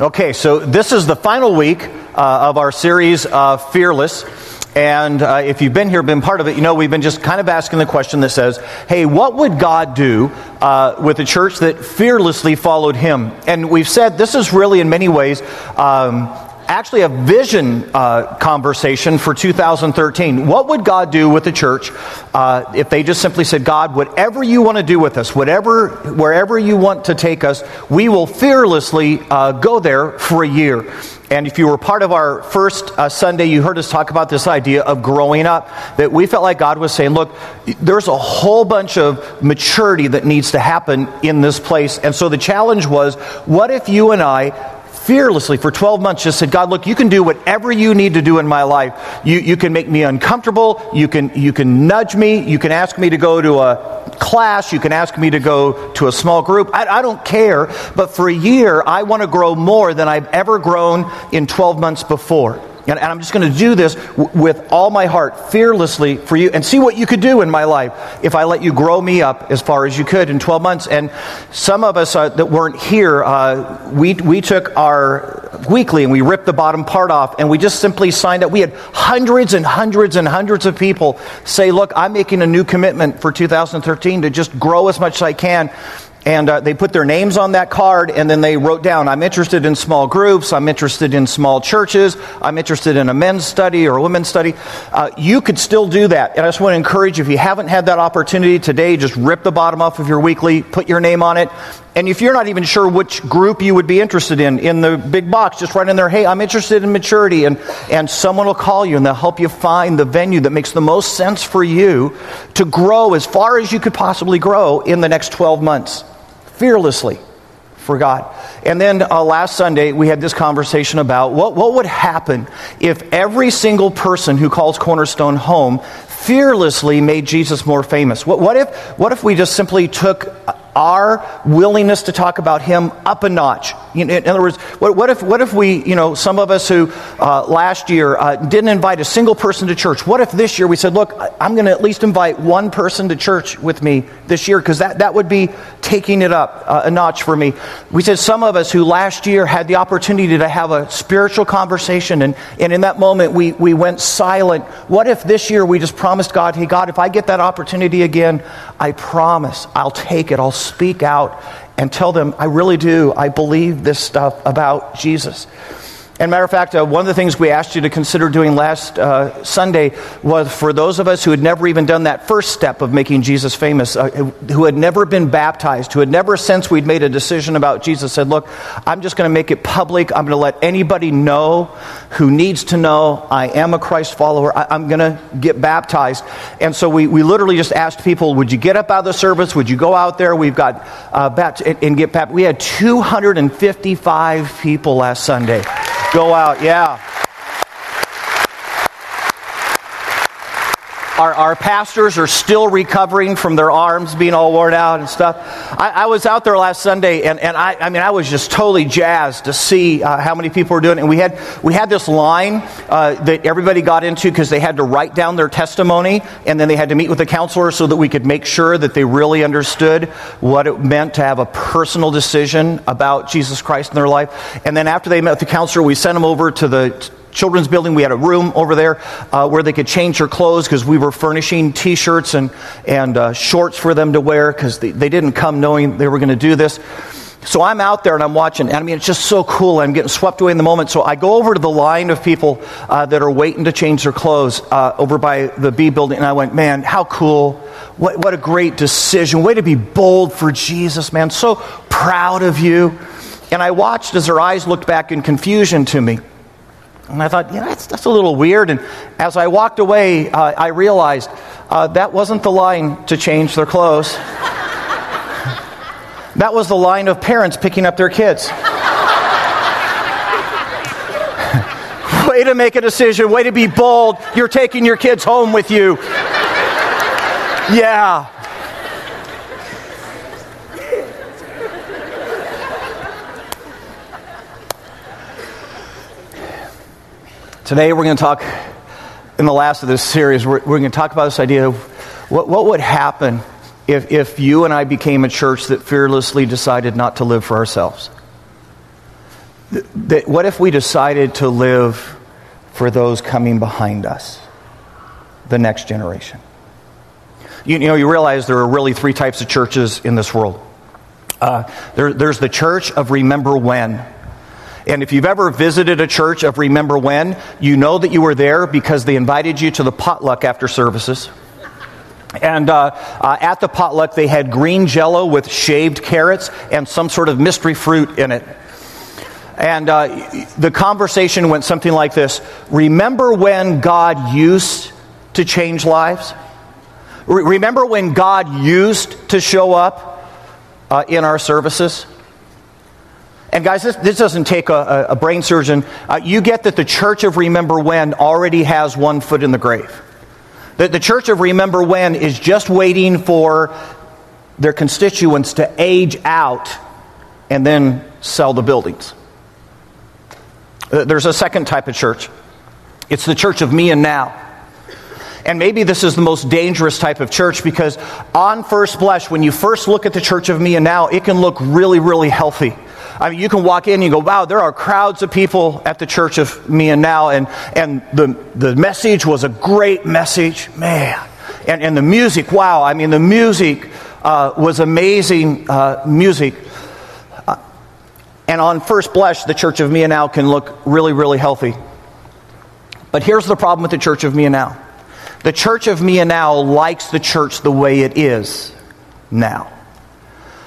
Okay, so this is the final week uh, of our series, uh, Fearless. And uh, if you've been here, been part of it, you know we've been just kind of asking the question that says, hey, what would God do uh, with a church that fearlessly followed Him? And we've said this is really, in many ways, um, actually a vision uh, conversation for 2013. What would God do with the church uh, if they just simply said, God, whatever you want to do with us, whatever, wherever you want to take us, we will fearlessly uh, go there for a year. And if you were part of our first uh, Sunday, you heard us talk about this idea of growing up. That we felt like God was saying, look, there's a whole bunch of maturity that needs to happen in this place. And so the challenge was, what if you and I fearlessly for 12 months just said, God, look, you can do whatever you need to do in my life. You, you can make me uncomfortable. You can, you can nudge me. You can ask me to go to a class. You can ask me to go to a small group. I, I don't care. But for a year, I want to grow more than I've ever grown in 12 months before. And, and I'm just going to do this w- with all my heart, fearlessly for you, and see what you could do in my life if I let you grow me up as far as you could in 12 months. And some of us uh, that weren't here, uh, we, we took our weekly and we ripped the bottom part off, and we just simply signed up. We had hundreds and hundreds and hundreds of people say, Look, I'm making a new commitment for 2013 to just grow as much as I can. And uh, they put their names on that card, and then they wrote down, I'm interested in small groups, I'm interested in small churches, I'm interested in a men's study or a women's study. Uh, you could still do that. And I just want to encourage you, if you haven't had that opportunity today, just rip the bottom off of your weekly, put your name on it. And if you're not even sure which group you would be interested in, in the big box, just write in there, hey, I'm interested in maturity. And, and someone will call you and they'll help you find the venue that makes the most sense for you to grow as far as you could possibly grow in the next 12 months fearlessly for God. And then uh, last Sunday, we had this conversation about what, what would happen if every single person who calls Cornerstone home fearlessly made Jesus more famous. What, what, if, what if we just simply took our willingness to talk about him up a notch. In, other words, what, what, if, what if we, you know, some of us who uh, last year uh, didn't invite a single person to church, what if this year we said, look, I'm going to at least invite one person to church with me this year because that, that would be taking it up uh, a notch for me. We said some of us who last year had the opportunity to have a spiritual conversation and, and in that moment we, we went silent. What if this year we just promised God, hey, God, if I get that opportunity again, I promise I'll take it. I'll speak out and tell them, I really do. I believe this stuff about Jesus. And matter of fact, uh, one of the things we asked you to consider doing last uh, Sunday was for those of us who had never even done that first step of making Jesus famous, uh, who had never been baptized, who had never, since we'd made a decision about Jesus, said, Look, I'm just going to make it public. I'm going to let anybody know who needs to know I am a Christ follower. I, am going to get baptized. And so we, we literally just asked people, Would you get up out of the service? Would you go out there? We've got uh, baptized and, and get baptized. We had 255 people last Sunday go out. Yeah. Our, our, pastors are still recovering from their arms being all worn out and stuff. I, I was out there last Sunday, and, and I, I, mean, I was just totally jazzed to see uh, how many people were doing it. And we had, we had this line uh, that everybody got into because they had to write down their testimony, and then they had to meet with the counselor so that we could make sure that they really understood what it meant to have a personal decision about Jesus Christ in their life. And then after they met with the counselor, we sent them over to the children's building. We had a room over there uh, where they could change their clothes because we were furnishing t shirts and, and uh, shorts for them to wear because they, they didn't come knowing they were going to do this. So I'm out there and I'm watching, and I mean, it's just so cool. I'm getting swept away in the moment. So I go over to the line of people uh, that are waiting to change their clothes uh, over by the B building, and I went, man, how cool. What, what a great decision. Way to be bold for Jesus, man. So proud of you. And I watched as their eyes looked back in confusion to me. And I thought, yeah, that's, that's a little weird. And as I walked away, uh, I realized uh, that wasn't the line to change their clothes. that was the line of parents picking up their kids. way to make a decision, way to be bold. You're taking your kids home with you. Yeah. Today we're going to talk, in the last of this series, we're, we're going to talk about this idea of what, what would happen if, if you and I became a church that fearlessly decided not to live for ourselves. that what if we decided to live for those coming behind us, the next generation? You, you know, you realize there are really three types of churches in this world. Uh, there, there's the church of remember when. And if you've ever visited a church of Remember When, you know that you were there because they invited you to the potluck after services. And uh, uh, at the potluck, they had green jello with shaved carrots and some sort of mystery fruit in it. And uh, the conversation went something like this Remember when God used to change lives? Re- remember when God used to show up uh, in our services? And guys, this, this doesn't take a, a brain surgeon. Uh, you get that the Church of Remember When already has one foot in the grave. That the Church of Remember When is just waiting for their constituents to age out and then sell the buildings. Uh, there's a second type of church. It's the church of me and now. And maybe this is the most dangerous type of church because, on first blush, when you first look at the church of me and now, it can look really, really healthy. I mean, you can walk in and you go, wow, there are crowds of people at the church of me and now, and, and the, the message was a great message, man. And, and the music, wow, I mean, the music uh, was amazing uh, music. Uh, and on first blush, the church of me and now can look really, really healthy. But here's the problem with the church of me and now the church of me and now likes the church the way it is now.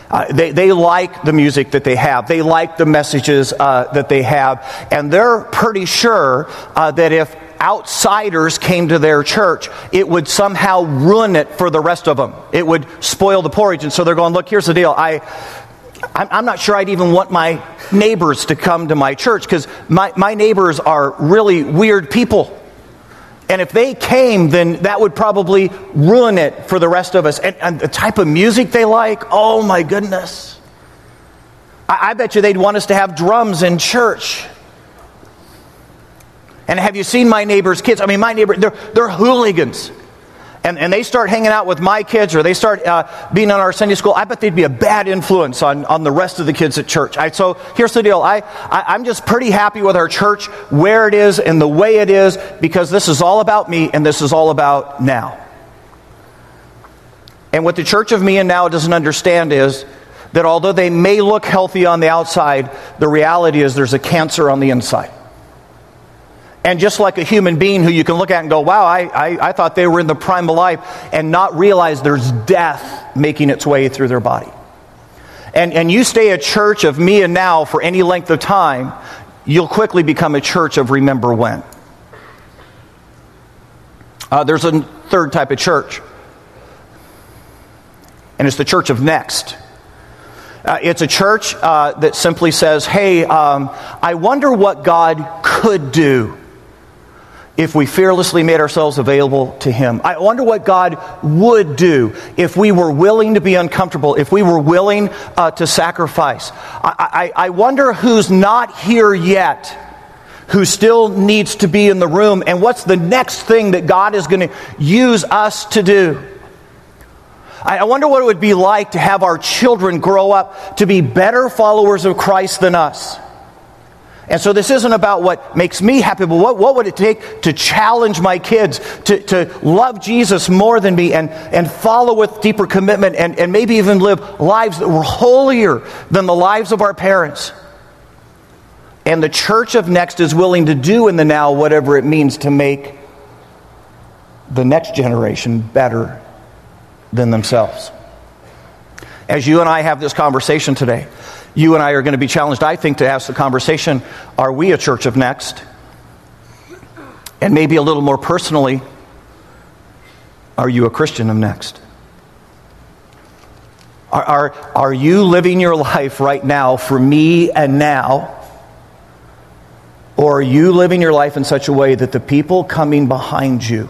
Uh, they, they like the music that they have. They like the messages uh, that they have. And they're pretty sure uh, that if outsiders came to their church, it would somehow ruin it for the rest of them. It would spoil the porridge. And so they're going, look, here's the deal. I, I'm not sure I'd even want my neighbors to come to my church because my, my neighbors are really weird people. And if they came, then that would probably ruin it for the rest of us. And, and the type of music they like, oh my goodness. I, I bet you they'd want us to have drums in church. And have you seen my neighbor's kids? I mean, my neighbor, they're, they're hooligans and, and they start hanging out with my kids or they start uh, being on our Sunday school, I bet they'd be a bad influence on, on the rest of the kids at church. I, so here's the deal I, I, I'm just pretty happy with our church, where it is, and the way it is, because this is all about me and this is all about now. And what the church of me and now doesn't understand is that although they may look healthy on the outside, the reality is there's a cancer on the inside. And just like a human being who you can look at and go, wow, I, I, I, thought they were in the prime of life, and not realize there's death making its way through their body. And, and you stay a church of me and now for any length of time, you'll quickly become a church of remember when. Uh, there's a third type of church, and it's the church of next. Uh, it's a church uh, that simply says, hey, um, I wonder what God could do if we fearlessly made ourselves available to Him. I wonder what God would do if we were willing to be uncomfortable, if we were willing uh, to sacrifice. I, I, I wonder who's not here yet, who still needs to be in the room, and what's the next thing that God is going to use us to do. I wonder what it would be like to have our children grow up to be better followers of Christ than us. And so this isn't about what makes me happy, but what, what would it take to challenge my kids to, to love Jesus more than me and, and follow with deeper commitment and, and maybe even live lives that were holier than the lives of our parents? And the church of next is willing to do in the now whatever it means to make the next generation better than themselves. As you and I have this conversation today, you and I are going to be challenged, I think, to ask the conversation are we a church of next? And maybe a little more personally, are you a Christian of next? Are, are, are you living your life right now for me and now? Or are you living your life in such a way that the people coming behind you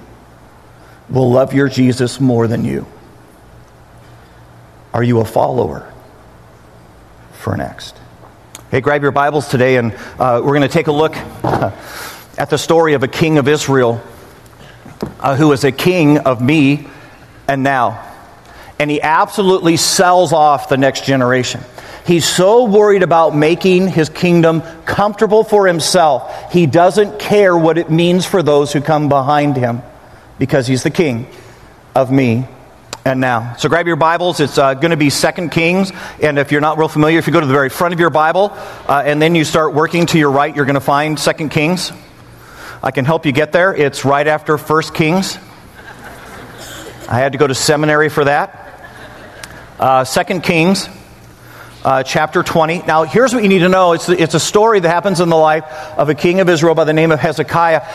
will love your Jesus more than you? Are you a follower? For next. Hey, grab your Bibles today, and uh, we're going to take a look at the story of a king of Israel uh, who is a king of me and now. And he absolutely sells off the next generation. He's so worried about making his kingdom comfortable for himself. He doesn't care what it means for those who come behind him because he's the king of me and now. So grab your Bibles. It's uh, going to be Second Kings. And if you're not real familiar, if you go to the very front of your Bible uh, and then you start working to your right, you're going to find Second Kings. I can help you get there. It's right after First Kings. I had to go to seminary for that. Uh, Second Kings, uh, chapter 20. Now, here's what you need to know it's, it's a story that happens in the life of a king of Israel by the name of Hezekiah.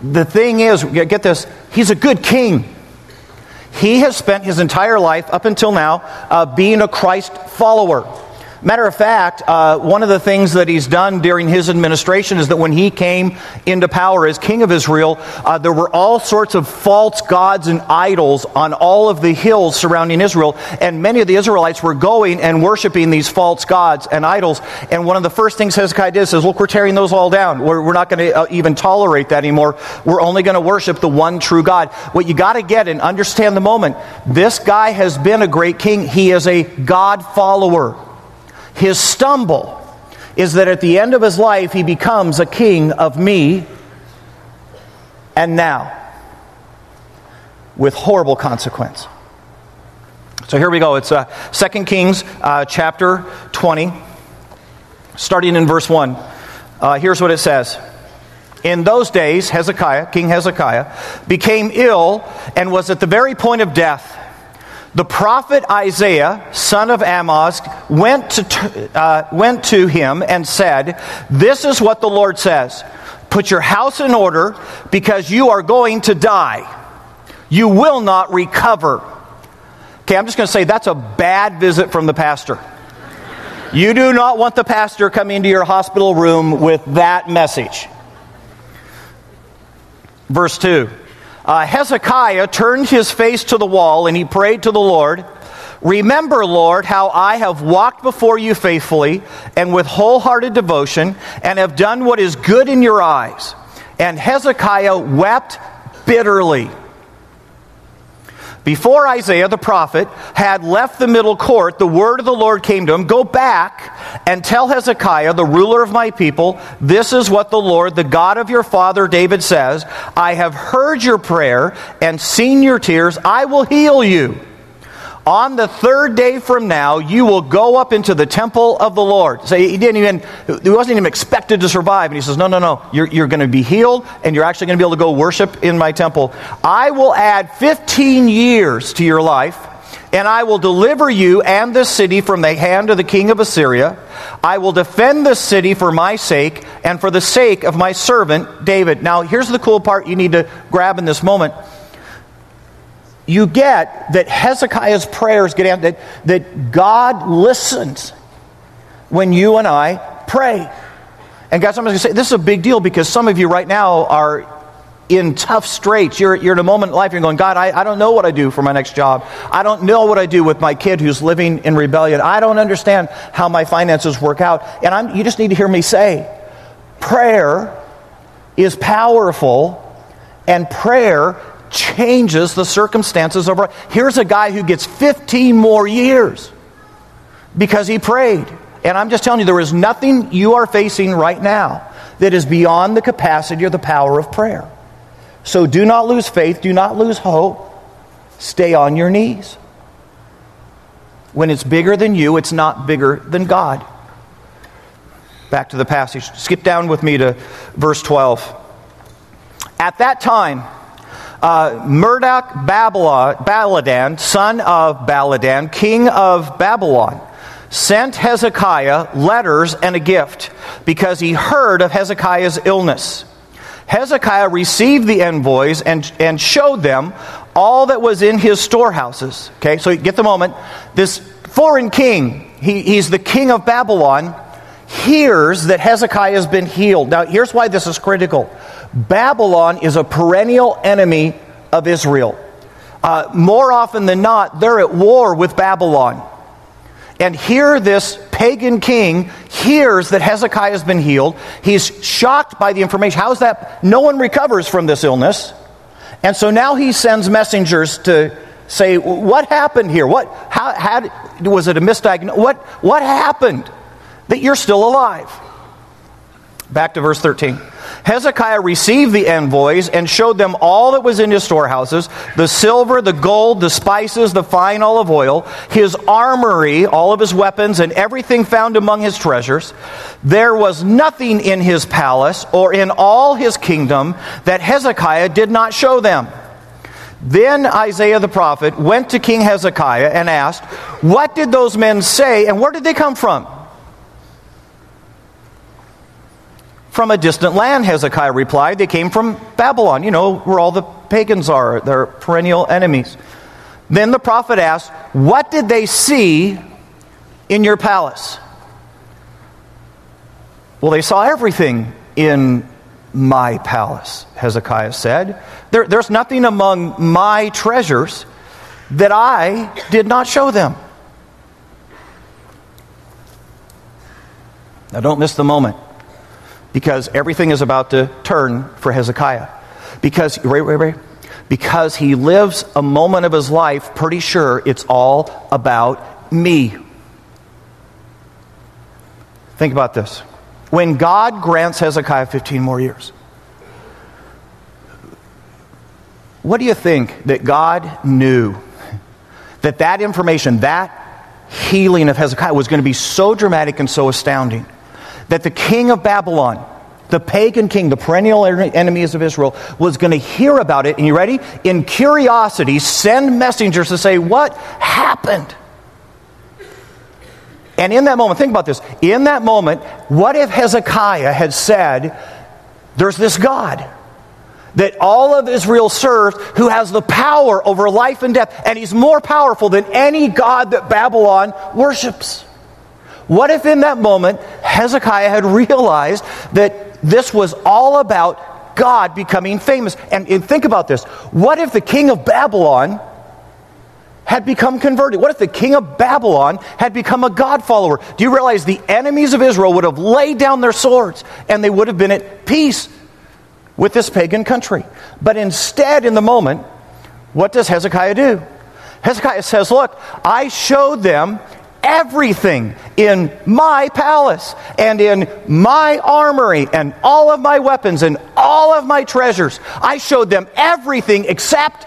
The thing is, get this, he's a good king. He has spent his entire life up until now uh, being a Christ follower. Matter of fact, uh, one of the things that he's done during his administration is that when he came into power as king of Israel, uh, there were all sorts of false gods and idols on all of the hills surrounding Israel, and many of the Israelites were going and worshiping these false gods and idols. And one of the first things Hezekiah did is, "Look, we're tearing those all down. We're, we're not going to uh, even tolerate that anymore. We're only going to worship the one true God." What you got to get and understand the moment: this guy has been a great king. He is a God follower. His stumble is that at the end of his life, he becomes a king of me and now with horrible consequence. So here we go. It's uh, 2 Kings uh, chapter 20, starting in verse 1. Uh, here's what it says. In those days, Hezekiah, King Hezekiah, became ill and was at the very point of death the prophet Isaiah, son of Amoz, went to, uh, went to him and said, This is what the Lord says Put your house in order because you are going to die. You will not recover. Okay, I'm just going to say that's a bad visit from the pastor. You do not want the pastor coming into your hospital room with that message. Verse 2 uh, Hezekiah turned his face to the wall and he prayed to the Lord. Remember, Lord, how I have walked before you faithfully and with wholehearted devotion and have done what is good in your eyes. And Hezekiah wept bitterly. Before Isaiah the prophet had left the middle court, the word of the Lord came to him Go back and tell Hezekiah, the ruler of my people, this is what the Lord, the God of your father David says I have heard your prayer and seen your tears. I will heal you. On the third day from now, you will go up into the temple of the Lord. So he didn't even, he wasn't even expected to survive. And he says, No, no, no. You're, you're going to be healed, and you're actually going to be able to go worship in my temple. I will add 15 years to your life, and I will deliver you and this city from the hand of the king of Assyria. I will defend this city for my sake and for the sake of my servant David. Now, here's the cool part you need to grab in this moment you get that Hezekiah's prayers get answered, that, that God listens when you and I pray. And guys, I'm going to say this is a big deal because some of you right now are in tough straits. You're, you're in a moment in life, you're going, God, I, I don't know what I do for my next job. I don't know what I do with my kid who's living in rebellion. I don't understand how my finances work out. And I'm, you just need to hear me say prayer is powerful, and prayer changes the circumstances of our. Here's a guy who gets 15 more years because he prayed. And I'm just telling you, there is nothing you are facing right now that is beyond the capacity or the power of prayer. So do not lose faith, do not lose hope. Stay on your knees. When it's bigger than you, it's not bigger than God. Back to the passage. Skip down with me to verse 12. At that time, uh, Merodach-Baladan, son of Baladan, king of Babylon, sent Hezekiah letters and a gift because he heard of Hezekiah's illness. Hezekiah received the envoys and, and showed them all that was in his storehouses. Okay, so get the moment. This foreign king, he, he's the king of Babylon, hears that Hezekiah has been healed. Now, here's why this is critical Babylon is a perennial enemy of Israel. Uh, more often than not, they're at war with Babylon. And here, this pagan king hears that Hezekiah has been healed. He's shocked by the information. How is that? No one recovers from this illness. And so now he sends messengers to say, What happened here? What, how, how, was it a misdiagnosis? What, what happened that you're still alive? Back to verse 13. Hezekiah received the envoys and showed them all that was in his storehouses the silver, the gold, the spices, the fine olive oil, his armory, all of his weapons, and everything found among his treasures. There was nothing in his palace or in all his kingdom that Hezekiah did not show them. Then Isaiah the prophet went to King Hezekiah and asked, What did those men say and where did they come from? From a distant land, Hezekiah replied. They came from Babylon, you know, where all the pagans are, their perennial enemies. Then the prophet asked, What did they see in your palace? Well, they saw everything in my palace, Hezekiah said. There, there's nothing among my treasures that I did not show them. Now, don't miss the moment because everything is about to turn for Hezekiah. Because, wait, wait, wait. Because he lives a moment of his life pretty sure it's all about me. Think about this. When God grants Hezekiah 15 more years, what do you think that God knew that that information, that healing of Hezekiah was going to be so dramatic and so astounding that the king of Babylon, the pagan king, the perennial enemies of Israel, was going to hear about it. And you ready? In curiosity, send messengers to say, What happened? And in that moment, think about this. In that moment, what if Hezekiah had said, There's this God that all of Israel serves who has the power over life and death, and he's more powerful than any God that Babylon worships? What if in that moment Hezekiah had realized that this was all about God becoming famous? And, and, think about this. What if the king of Babylon had become converted? What if the king of Babylon had become a God follower? Do you realize the enemies of Israel would have laid down their swords and they would have been at peace with this pagan country? But instead, in the moment, what does Hezekiah do? Hezekiah says, Look, I showed them everything in my palace and in my armory and all of my weapons and all of my treasures. I showed them everything except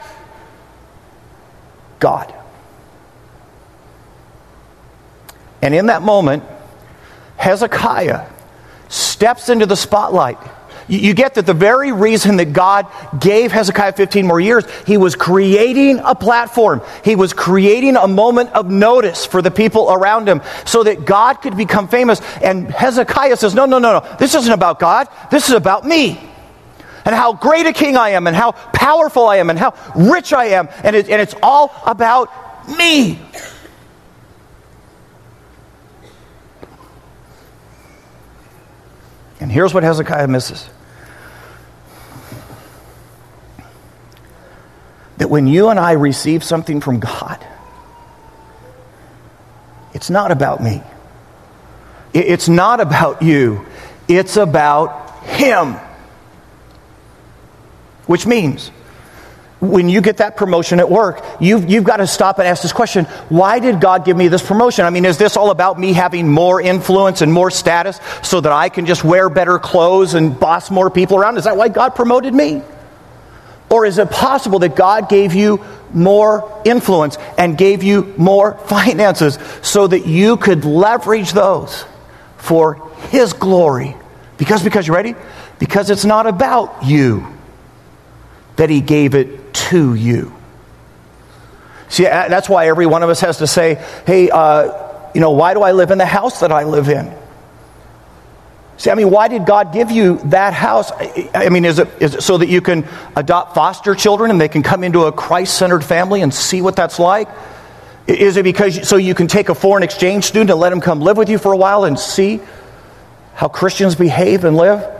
God. And in that moment, Hezekiah steps into the spotlight you get that the very reason that God gave Hezekiah 15 more years, he was creating a platform. He was creating a moment of notice for the people around him so that God could become famous. And Hezekiah says, No, no, no, no. This isn't about God. This is about me. And how great a king I am, and how powerful I am, and how rich I am. And, it, and it's all about me. And here's what Hezekiah misses that when you and I receive something from God, it's not about me. It's not about you. It's about Him. Which means, when you get that promotion at work, you've, you've got to stop and ask this question why did God give me this promotion? I mean, is this all about me having more influence and more status so that I can just wear better clothes and boss more people around? Is that why God promoted me? Or is it possible that God gave you more influence and gave you more finances so that you could leverage those for His glory? Because, because, you ready? Because it's not about you that He gave it to you. See, that's why every one of us has to say, hey, uh, you know, why do I live in the house that I live in? See, I mean, why did God give you that house? I mean, is it, is it so that you can adopt foster children and they can come into a Christ centered family and see what that's like? Is it because so you can take a foreign exchange student and let him come live with you for a while and see how Christians behave and live?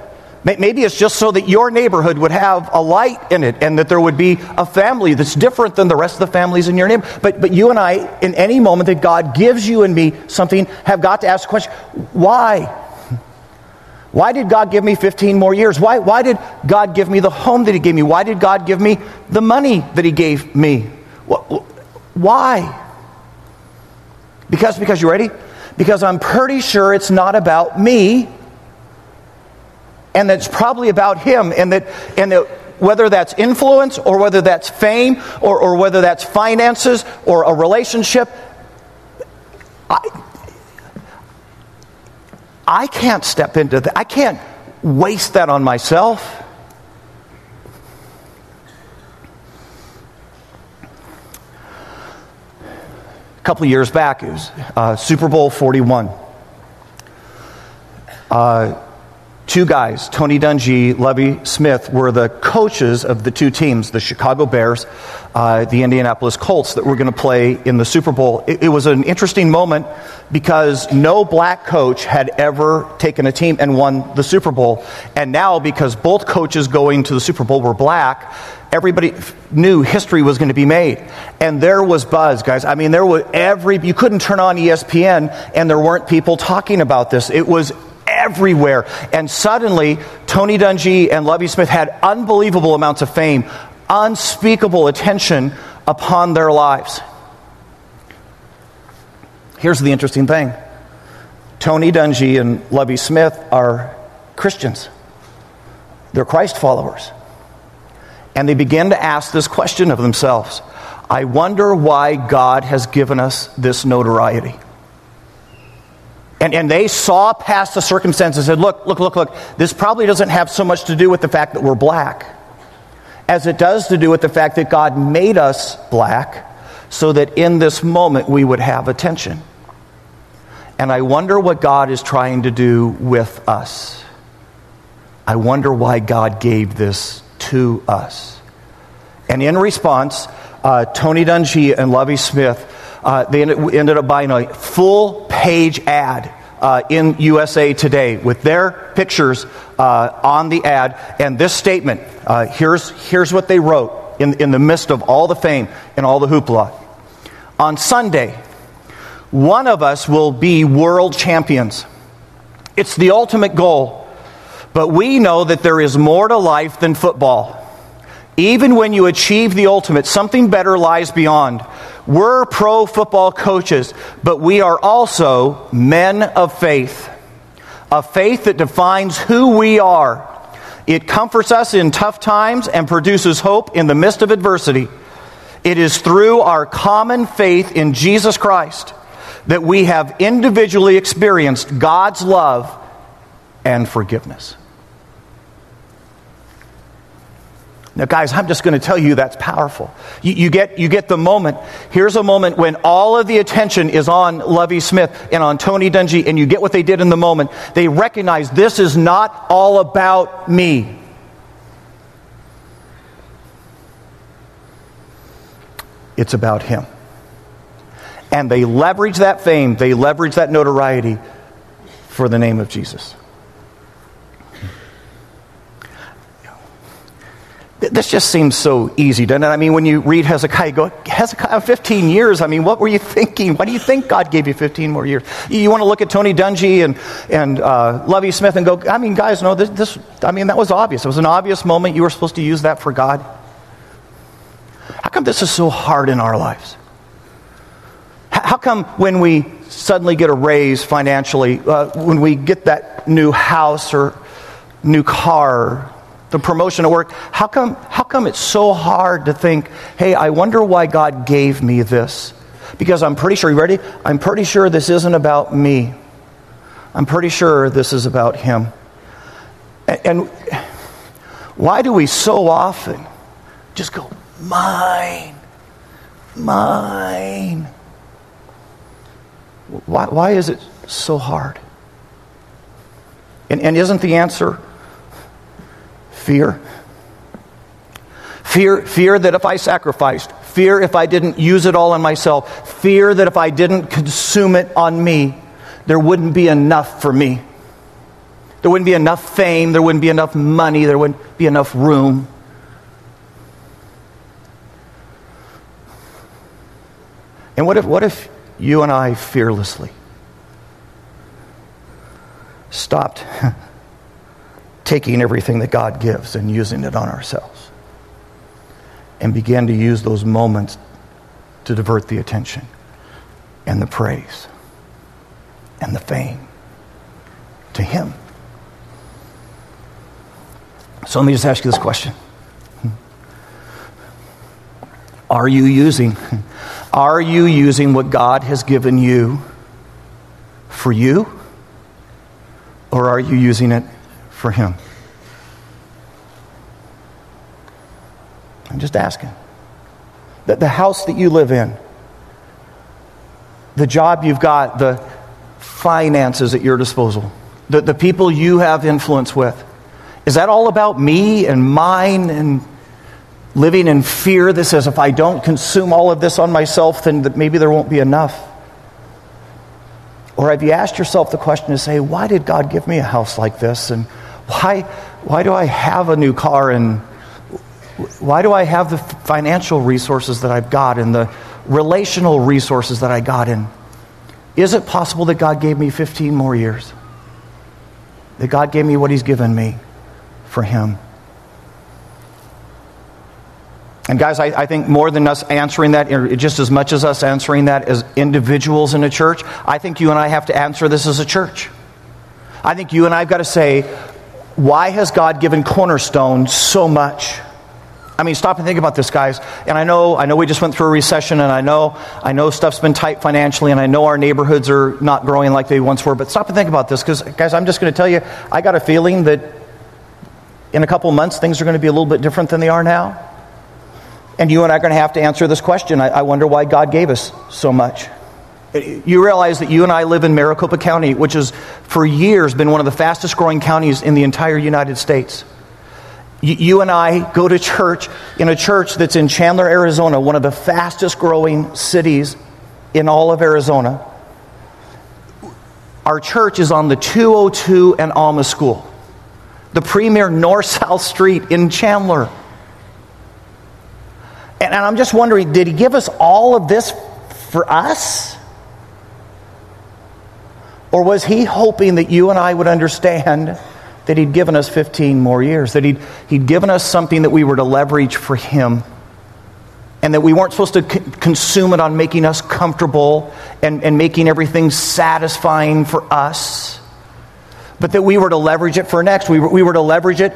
Maybe it's just so that your neighborhood would have a light in it and that there would be a family that's different than the rest of the families in your neighborhood. But, but you and I, in any moment that God gives you and me something, have got to ask the question why? Why did God give me 15 more years? Why, why did God give me the home that He gave me? Why did God give me the money that He gave me? Why? Because, because you ready? Because I'm pretty sure it's not about me, and that it's probably about him, and that, and that whether that's influence or whether that's fame or, or whether that's finances or a relationship, I, I can't step into that. I can't waste that on myself. A couple years back, it was uh, Super Bowl 41. Uh, two guys, Tony Dungy, Lovie Smith, were the coaches of the two teams, the Chicago Bears, uh, the Indianapolis Colts, that were going to play in the Super Bowl. It, it, was an interesting moment because no black coach had ever taken a team and won the Super Bowl. And now, because both coaches going to the Super Bowl were black, everybody knew history was going to be made. And there was buzz, guys. I mean, there was every, you couldn't turn on ESPN and there weren't people talking about this. It was everywhere. And suddenly, Tony Dungy and Lovie Smith had unbelievable amounts of fame, unspeakable attention upon their lives. Here's the interesting thing Tony Dungy and Lovie Smith are Christians, they're Christ followers. And they begin to ask this question of themselves I wonder why God has given us this notoriety. And, and they saw past the circumstances and said, look, look, look, look, this probably doesn't have so much to do with the fact that we're black as it does to do with the fact that God made us black so that in this moment we would have attention. And I wonder what God is trying to do with us. I wonder why God gave this to us. And in response, uh, Tony Dungy and Lovie Smith uh, they ended up buying a full page ad uh, in USA Today with their pictures uh, on the ad and this statement. Uh, here's, here's what they wrote in, in the midst of all the fame and all the hoopla. On Sunday, one of us will be world champions. It's the ultimate goal, but we know that there is more to life than football. Even when you achieve the ultimate, something better lies beyond. We're pro football coaches, but we are also men of faith. A faith that defines who we are. It comforts us in tough times and produces hope in the midst of adversity. It is through our common faith in Jesus Christ that we have individually experienced God's love and forgiveness. Now, guys, I'm just going to tell you that's powerful. You, you, get, you get the moment. Here's a moment when all of the attention is on Lovie Smith and on Tony Dungy, and you get what they did in the moment. They recognize this is not all about me. It's about him. And they leverage that fame, they leverage that notoriety for the name of Jesus. This just seems so easy, doesn't it? I mean, when you read Hezekiah, go, Hezekiah, 15 years. I mean, what were you thinking? Why do you think God gave you 15 more years? You want to look at Tony Dungy and, and uh, Lovie Smith and go, I mean, guys, no, this, this, I mean, that was obvious. It was an obvious moment. You were supposed to use that for God. How come this is so hard in our lives? How come when we suddenly get a raise financially, uh, when we get that new house or new car, the promotion at work, how come, how come it's so hard to think, hey, I wonder why God gave me this? Because I'm pretty sure, you ready? I'm pretty sure this isn't about me. I'm pretty sure this is about Him. And, and why do we so often just go, mine, mine? Why, why is it so hard? And, and isn't the answer Fear. Fear, fear that if I sacrificed, fear if I didn't use it all on myself, fear that if I didn't consume it on me, there wouldn't be enough for me. There wouldn't be enough fame, there wouldn't be enough money, there wouldn't be enough room. And what if, what if you and I fearlessly stopped taking everything that God gives and using it on ourselves. And began to use those moments to divert the attention and the praise and the fame to Him. So let me just ask you this question. Are you using are you using what God has given you for you or are you using it for him? I'm just asking. That the house that you live in, the job you've got, the finances at your disposal, the, the people you have influence with, is that all about me and mine and living in fear that says if I don't consume all of this on myself, then maybe there won't be enough? Or have you asked yourself the question to say, why did God give me a house like this? And why, why do I have a new car? And why do I have the financial resources that I've got and the relational resources that I got? And is it possible that God gave me 15 more years? That God gave me what He's given me for Him? And guys, I, I, think more than us answering that, just as much as us answering that as individuals in a church, I think you and I have to answer this as a church. I think you and I have got to say, why has God given Cornerstone so much? I mean, stop and think about this, guys. And I know, I know we just went through a recession, and I know, I know stuff's been tight financially, and I know our neighborhoods are not growing like they once were. But stop and think about this, because, guys, I'm just going to tell you, I got a feeling that in a couple months things are going to be a little bit different than they are now. And you and I are going to have to answer this question. I, I wonder why God gave us so much. You realize that you and I live in Maricopa County, which has for years been one of the fastest growing counties in the entire United States. You and I go to church in a church that's in Chandler, Arizona, one of the fastest growing cities in all of Arizona. Our church is on the 202 and Alma School, the premier north south street in Chandler. And, and I'm just wondering did he give us all of this for us? Or was he hoping that you and I would understand that he'd given us 15 more years, that he'd, he'd given us something that we were to leverage for him, and that we weren't supposed to consume it on making us comfortable and, and making everything satisfying for us, but that we were to leverage it for next. We were, we were to leverage it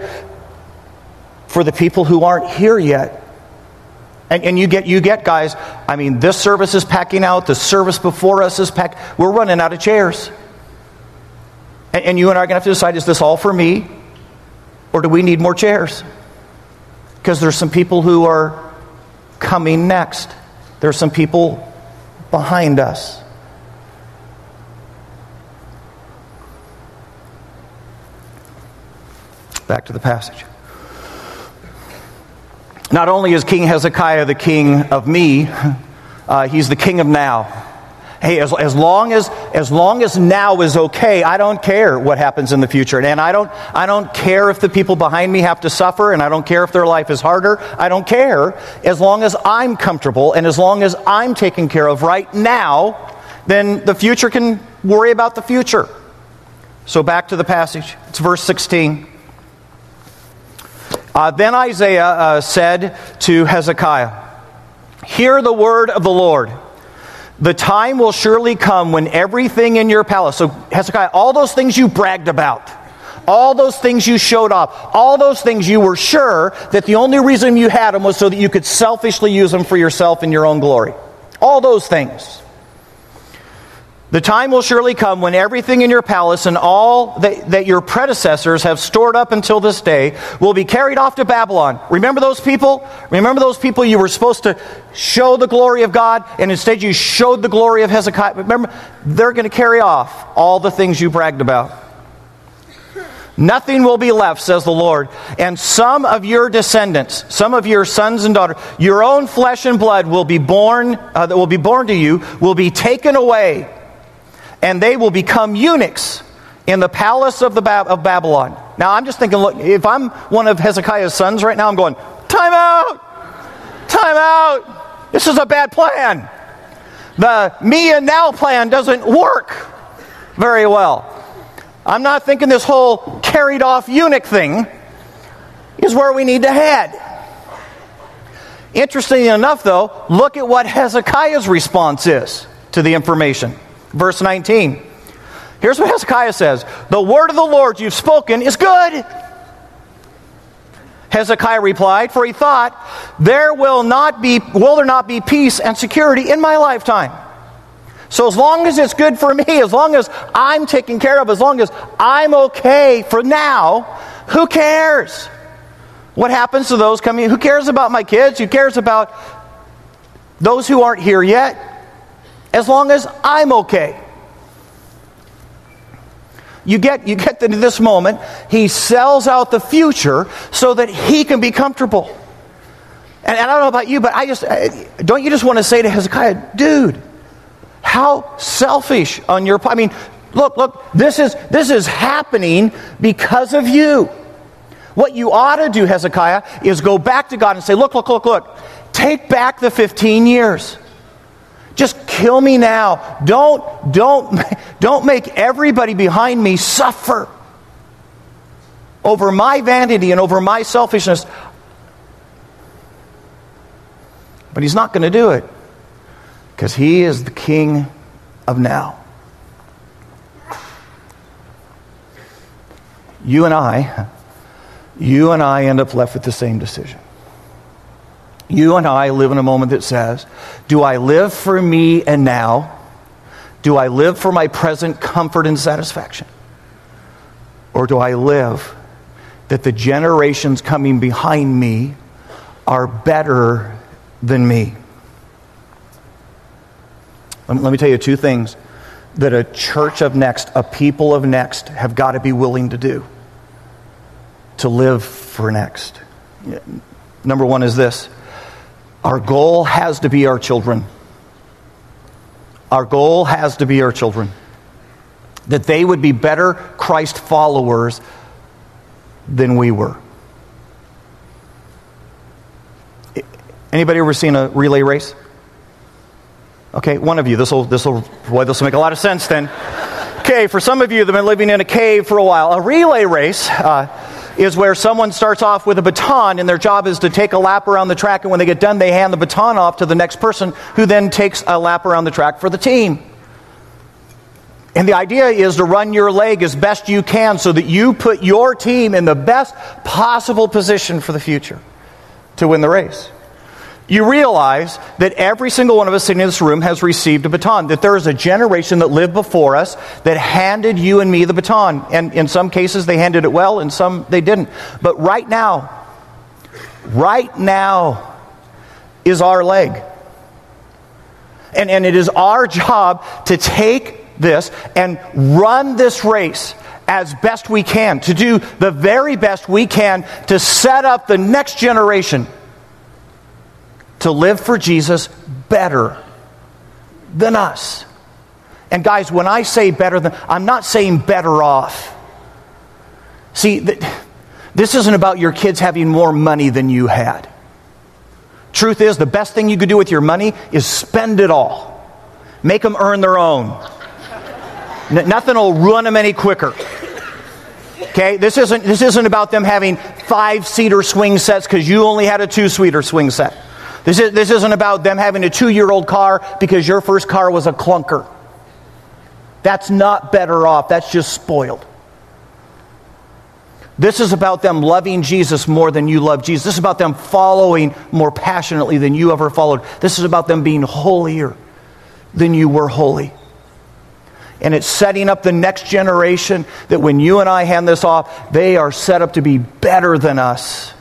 for the people who aren't here yet. And, and you get you get guys, I mean, this service is packing out, the service before us is packed. We're running out of chairs. And, and you and I are going to have to decide is this all for me? Or do we need more chairs? Because there's some people who are coming next. There's some people behind us. Back to the passage. Not only is King Hezekiah the king of me, uh, he's the king of now. Hey, as, as, long as, as long as now is okay, I don't care what happens in the future. And I don't, I don't care if the people behind me have to suffer, and I don't care if their life is harder. I don't care. As long as I'm comfortable and as long as I'm taken care of right now, then the future can worry about the future. So back to the passage. It's verse 16. Uh, then Isaiah uh, said to Hezekiah, Hear the word of the Lord. The time will surely come when everything in your palace, so Hezekiah, all those things you bragged about, all those things you showed off, all those things you were sure that the only reason you had them was so that you could selfishly use them for yourself and your own glory. All those things. The time will surely come when everything in your palace and all that, that, your predecessors have stored up until this day will be carried off to Babylon. Remember those people? Remember those people you were supposed to show the glory of God, and instead you showed the glory of Hezekiah? Remember, they're going to carry off all the things you bragged about. Nothing will be left, says the Lord. And some of your descendants, some of your sons and daughters, your own flesh and blood will be born, uh, that will be born to you, will be taken away and they will become eunuchs in the palace of, the ba- of Babylon. Now, I'm just thinking, look, if I'm one of Hezekiah's sons right now, I'm going, time out! Time out! This is a bad plan. The me and now plan doesn't work very well. I'm not thinking this whole carried off eunuch thing is where we need to head. Interestingly enough, though, look at what Hezekiah's response is to the information. Verse 19. Here's what Hezekiah says The word of the Lord you've spoken is good. Hezekiah replied, for he thought, There will not be will there not be peace and security in my lifetime. So as long as it's good for me, as long as I'm taken care of, as long as I'm okay for now, who cares? What happens to those coming? Who cares about my kids? Who cares about those who aren't here yet? As long as I'm okay. You get, you get to this moment, he sells out the future so that he can be comfortable. And, and I don't know about you, but I just, don't you just want to say to Hezekiah, dude, how selfish on your part. I mean, look, look, this is, this is happening because of you. What you ought to do, Hezekiah, is go back to God and say, look, look, look, look, take back the 15 years. Just kill me now. Don't, don't, don't make everybody behind me suffer over my vanity and over my selfishness. But he's not going to do it because he is the king of now. You and I, you and I end up left with the same decision. You and I live in a moment that says, Do I live for me and now? Do I live for my present comfort and satisfaction? Or do I live that the generations coming behind me are better than me? Let me tell you two things that a church of next, a people of next, have got to be willing to do to live for next. Number one is this our goal has to be our children. Our goal has to be our children. That they would be better Christ followers than we were. Anybody ever seen a relay race? Okay, one of you. This will this will boy, this will make a lot of sense then. Okay, for some of you that have been living in a cave for a while, a relay race. Uh, is where someone starts off with a baton and their job is to take a lap around the track, and when they get done, they hand the baton off to the next person who then takes a lap around the track for the team. And the idea is to run your leg as best you can so that you put your team in the best possible position for the future to win the race you realize that every single one of us sitting in this room has received a baton, that there is a generation that lived before us that handed you and me the baton. And in some cases, they handed it well, in some, they didn't. But right now, right now is our leg. And, and it is our job to take this and run this race as best we can, to do the very best we can to set up the next generation to live for Jesus better than us. And guys, when I say better than, I'm not saying better off. See, this isn't about your kids having more money than you had. Truth is, the best thing you could do with your money is spend it all. Make them earn their own. N- nothing will run them any quicker. Okay, this isn't, this isn't about them having five seater swing sets because you only had a two seater swing set. This, is, this isn't about them having a two year old car because your first car was a clunker. That's not better off, that's just spoiled. This is about them loving Jesus more than you love Jesus. This is about them following more passionately than you ever followed. This is about them being holier than you were holy. And it's setting up the next generation that when you and I hand this off, they are set up to be better than us.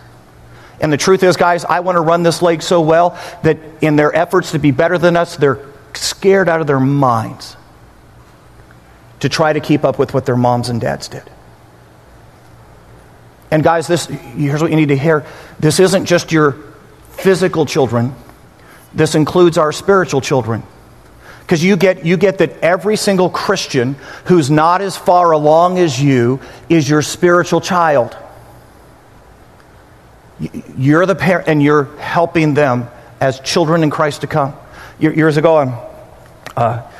And the truth is, guys, I want to run this league so well that in their efforts to be better than us, they're scared out of their minds to try to keep up with what their moms and dads did. And guys, this here's what you need to hear. This isn't just your physical children. This includes our spiritual children. Because you get, you get that every single Christian who's not as far along as you is your spiritual child. You're the parent, and you're helping them as children in Christ to come. Years ago, I'm, uh,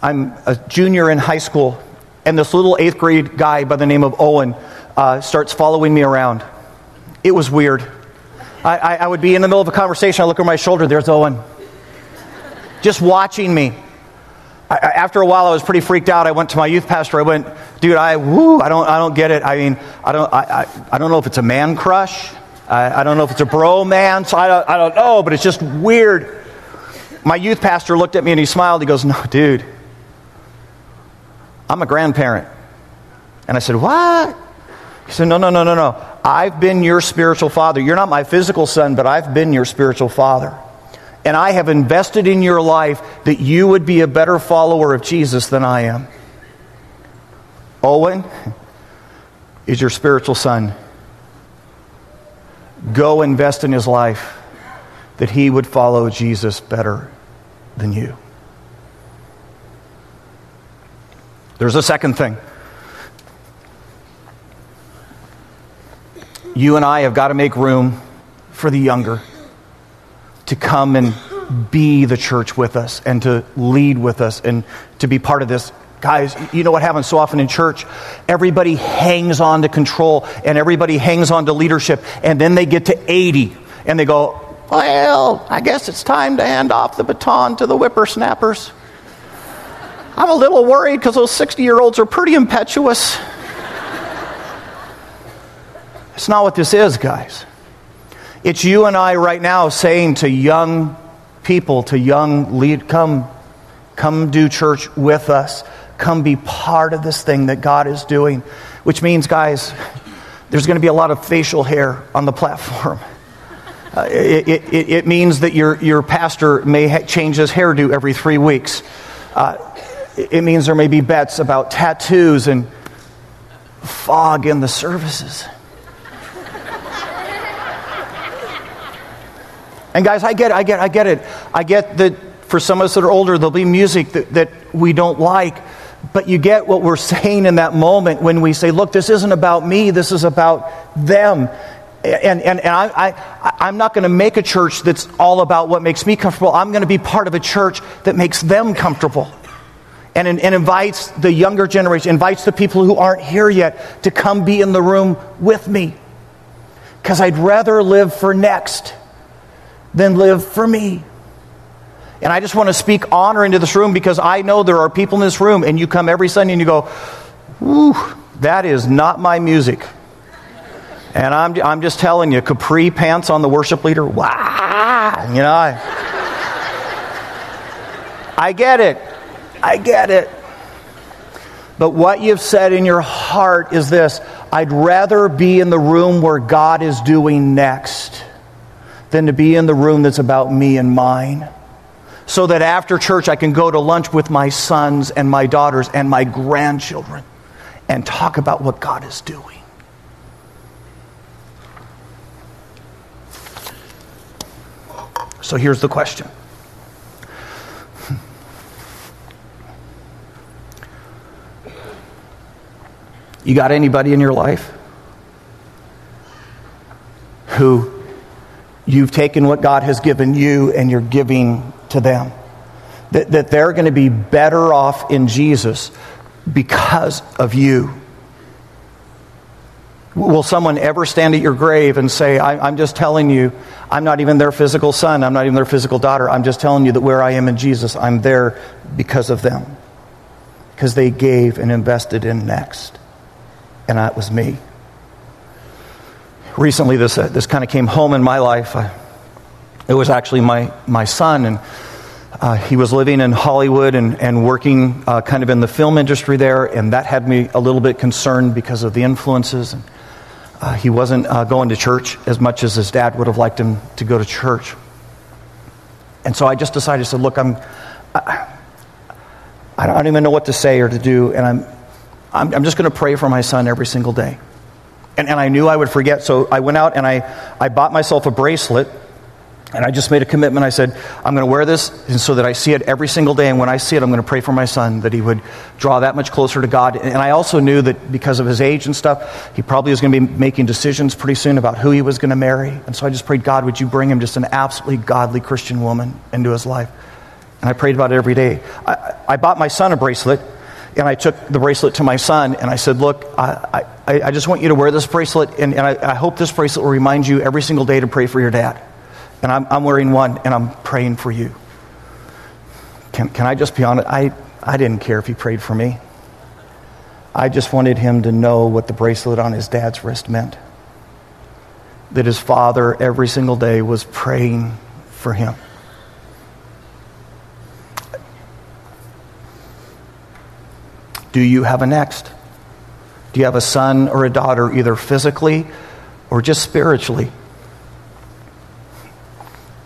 I'm a junior in high school, and this little eighth grade guy by the name of Owen uh, starts following me around. It was weird. I, I, I would be in the middle of a conversation. I look over my shoulder. There's Owen. Just watching me. After a while, I was pretty freaked out. I went to my youth pastor. I went, dude, I, woo, I don't, I don't get it. I mean, I don't, I, I, I don't know if it's a man crush. I, I don't know if it's a bro man. I don't, I don't know, but it's just weird. My youth pastor looked at me and he smiled. He goes, no, dude, I'm a grandparent. And I said, what? He said, no, no, no, no, no. I've been your spiritual father. You're not my physical son, but I've been your spiritual father. And I have invested in your life that you would be a better follower of Jesus than I am. Owen is your spiritual son. Go invest in his life that he would follow Jesus better than you. There's a second thing. You and I have got to make room for the younger to come and be the church with us and to lead with us and to be part of this. Guys, you know what happens so often in church? Everybody hangs on to control and everybody hangs on to leadership, and then they get to 80 and they go, Well, I guess it's time to hand off the baton to the whippersnappers. I'm a little worried because those 60 year olds are pretty impetuous. It's not what this is, guys. It's you and I right now saying to young people, to young lead, come, come do church with us. Come be part of this thing that God is doing. Which means, guys, there's going to be a lot of facial hair on the platform. Uh, it, it, it, means that your, your pastor may ha- change his hairdo every three weeks. Uh, it means there may be bets about tattoos and fog in the services. And guys, I get I get I get it. I get that for some of us that are older, there'll be music that, that we don't like. But you get what we're saying in that moment when we say, look, this isn't about me, this is about them. And, and, and I, I, I'm not going to make a church that's all about what makes me comfortable. I'm going to be part of a church that makes them comfortable and, and invites the younger generation, invites the people who aren't here yet to come be in the room with me. Because I'd rather live for next than live for me. And I just want to speak honor into this room because I know there are people in this room, and you come every Sunday and you go, Whew, that is not my music. And I'm, I'm just telling you, capri pants on the worship leader, wow. You know, I, I get it. I get it. But what you've said in your heart is this I'd rather be in the room where God is doing next than to be in the room that's about me and mine. So that after church, I can go to lunch with my sons and my daughters and my grandchildren and talk about what God is doing. So here's the question. You got anybody in your life who You've taken what God has given you and you're giving to them. That, that they're going to be better off in Jesus because of you. Will someone ever stand at your grave and say, I, am just telling you, I'm not even their physical son, I'm not even their physical daughter, I'm just telling you that where I am in Jesus, I'm there because of them? Because they gave and invested in next. And that was me recently this, uh, this kind of came home in my life. I, it was actually my, my son, and uh, he was living in Hollywood and, and working uh, kind of in the film industry there, and that had me a little bit concerned because of the influences. And, uh, he wasn't uh, going to church as much as his dad would have liked him to go to church. And so I just decided, I said, look, I'm, I, I don't even know what to say or to do, and I'm, I'm, I'm just going to pray for my son every single day. And, and I knew I would forget, so I went out and I, I bought myself a bracelet. And I just made a commitment. I said, I'm going to wear this and so that I see it every single day. And when I see it, I'm going to pray for my son that he would draw that much closer to God. And I also knew that because of his age and stuff, he probably was going to be making decisions pretty soon about who he was going to marry. And so I just prayed, God, would you bring him just an absolutely godly Christian woman into his life? And I prayed about it every day. I, I bought my son a bracelet And I took the bracelet to my son and I said, Look, I, I, I just want you to wear this bracelet, and, and I, I, hope this bracelet will remind you every single day to pray for your dad. And I'm, I'm wearing one and I'm praying for you. Can, can I just be honest? I, I didn't care if he prayed for me. I just wanted him to know what the bracelet on his dad's wrist meant. That his father every single day was praying for him. Do you have a next? Do you have a son or a daughter, either physically or just spiritually,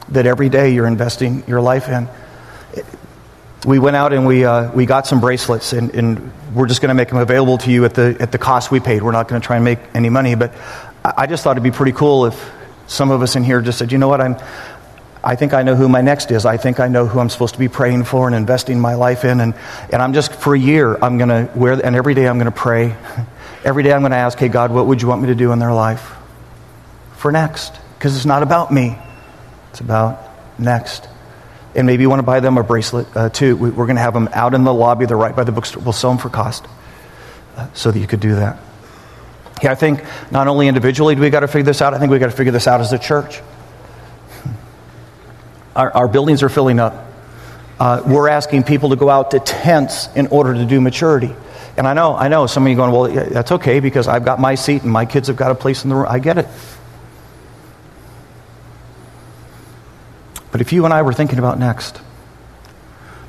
that every day you're investing your life in? We went out and we, uh, we got some bracelets, and, and we're just going to make them available to you at the, at the cost we paid. We're not going to try and make any money, but I just thought it'd be pretty cool if some of us in here just said, you know what, I'm, I think I know who my next is. I think I know who I'm supposed to be praying for and investing my life in. And, and I'm just, for a year, I'm going to wear, and every day I'm going to pray. Every day I'm going to ask, hey, God, what would you want me to do in their life for next? Because it's not about me, it's about next. And maybe you want to buy them a bracelet uh, too. We, are going to have them out in the lobby. They're right by the bookstore. We'll sell them for cost uh, so that you could do that. Yeah, I think not only individually do we got to figure this out, I think we got to figure this out as a church. Our, our buildings are filling up. Uh, we're asking people to go out to tents in order to do maturity. And I know, I know some of you going, well, that's okay because I've got my seat and my kids have got a place in the room. I get it. But if you and I were thinking about next,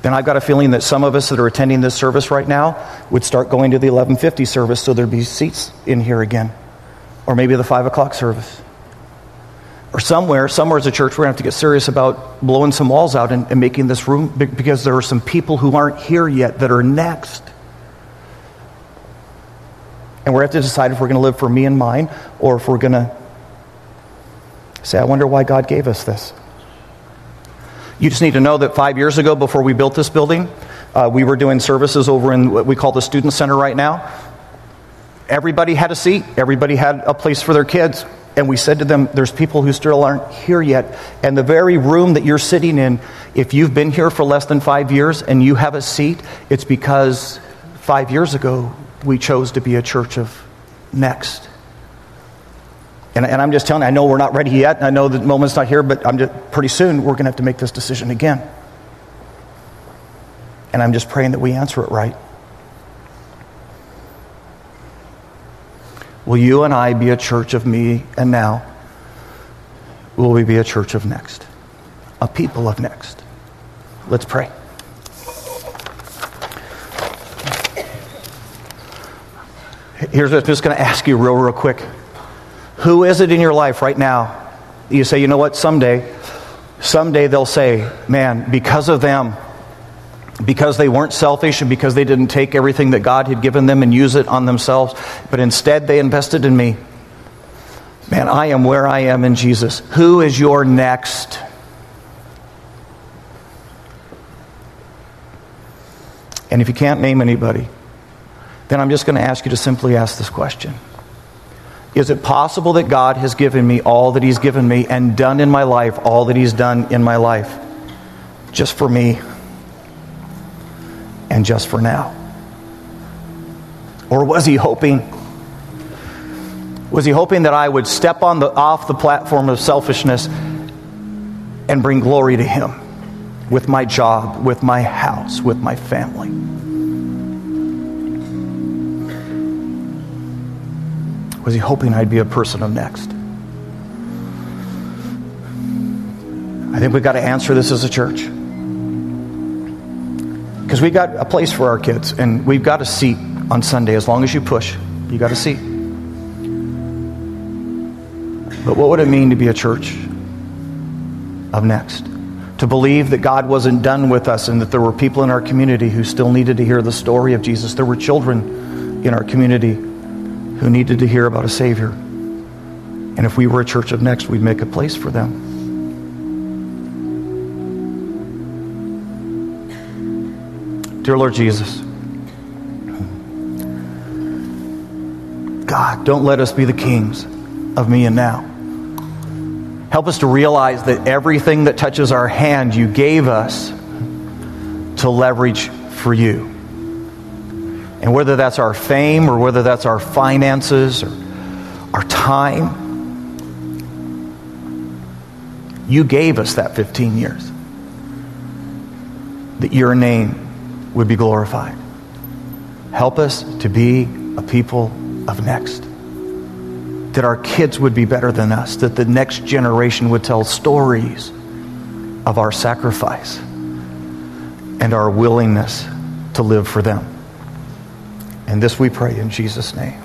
then I've got a feeling that some of us that are attending this service right now would start going to the 1150 service so there'd be seats in here again. Or maybe the 5 o'clock service or somewhere, somewhere as a church, we're going to have to get serious about blowing some walls out and, and making this room because there are some people who aren't here yet that are next. And we're going to have to decide if we're going to live for me and mine or if we're going to say, I wonder why God gave us this. You just need to know that five years ago, before we built this building, uh, we were doing services over in what we call the Student Center right now. Everybody had a seat, everybody had a place for their kids. And we said to them, There's people who still aren't here yet. And the very room that you're sitting in, if you've been here for less than five years and you have a seat, it's because five years ago we chose to be a church of next. And, and I'm just telling you, I know we're not ready yet. I know the moment's not here, but I'm just, pretty soon we're going to have to make this decision again. And I'm just praying that we answer it right. Will you and I be a church of me and now? Will we be a church of next? A people of next? Let's pray. Here's what I'm just going to ask you real, real quick. Who is it in your life right now? You say, you know what, someday, someday they'll say, man, because of them, because they weren't selfish and because they didn't take everything that God had given them and use it on themselves, but instead they invested in me. Man, I am where I am in Jesus. Who is your next? And if you can't name anybody, then I'm just going to ask you to simply ask this question Is it possible that God has given me all that He's given me and done in my life all that He's done in my life just for me? And just for now? Or was he hoping? Was he hoping that I would step on the, off the platform of selfishness and bring glory to him with my job, with my house, with my family? Was he hoping I'd be a person of next? I think we've got to answer this as a church. Because we've got a place for our kids, and we've got a seat on Sunday. As long as you push, you got a seat. But what would it mean to be a church of next? To believe that God wasn't done with us and that there were people in our community who still needed to hear the story of Jesus. There were children in our community who needed to hear about a Savior. And if we were a church of next, we'd make a place for them. Dear Lord Jesus, God, don't let us be the kings of me and now. Help us to realize that everything that touches our hand, you gave us to leverage for you. And whether that's our fame or whether that's our finances or our time, you gave us that 15 years that your name would be glorified. Help us to be a people of next. That our kids would be better than us, that the next generation would tell stories of our sacrifice and our willingness to live for them. And this we pray in Jesus' name.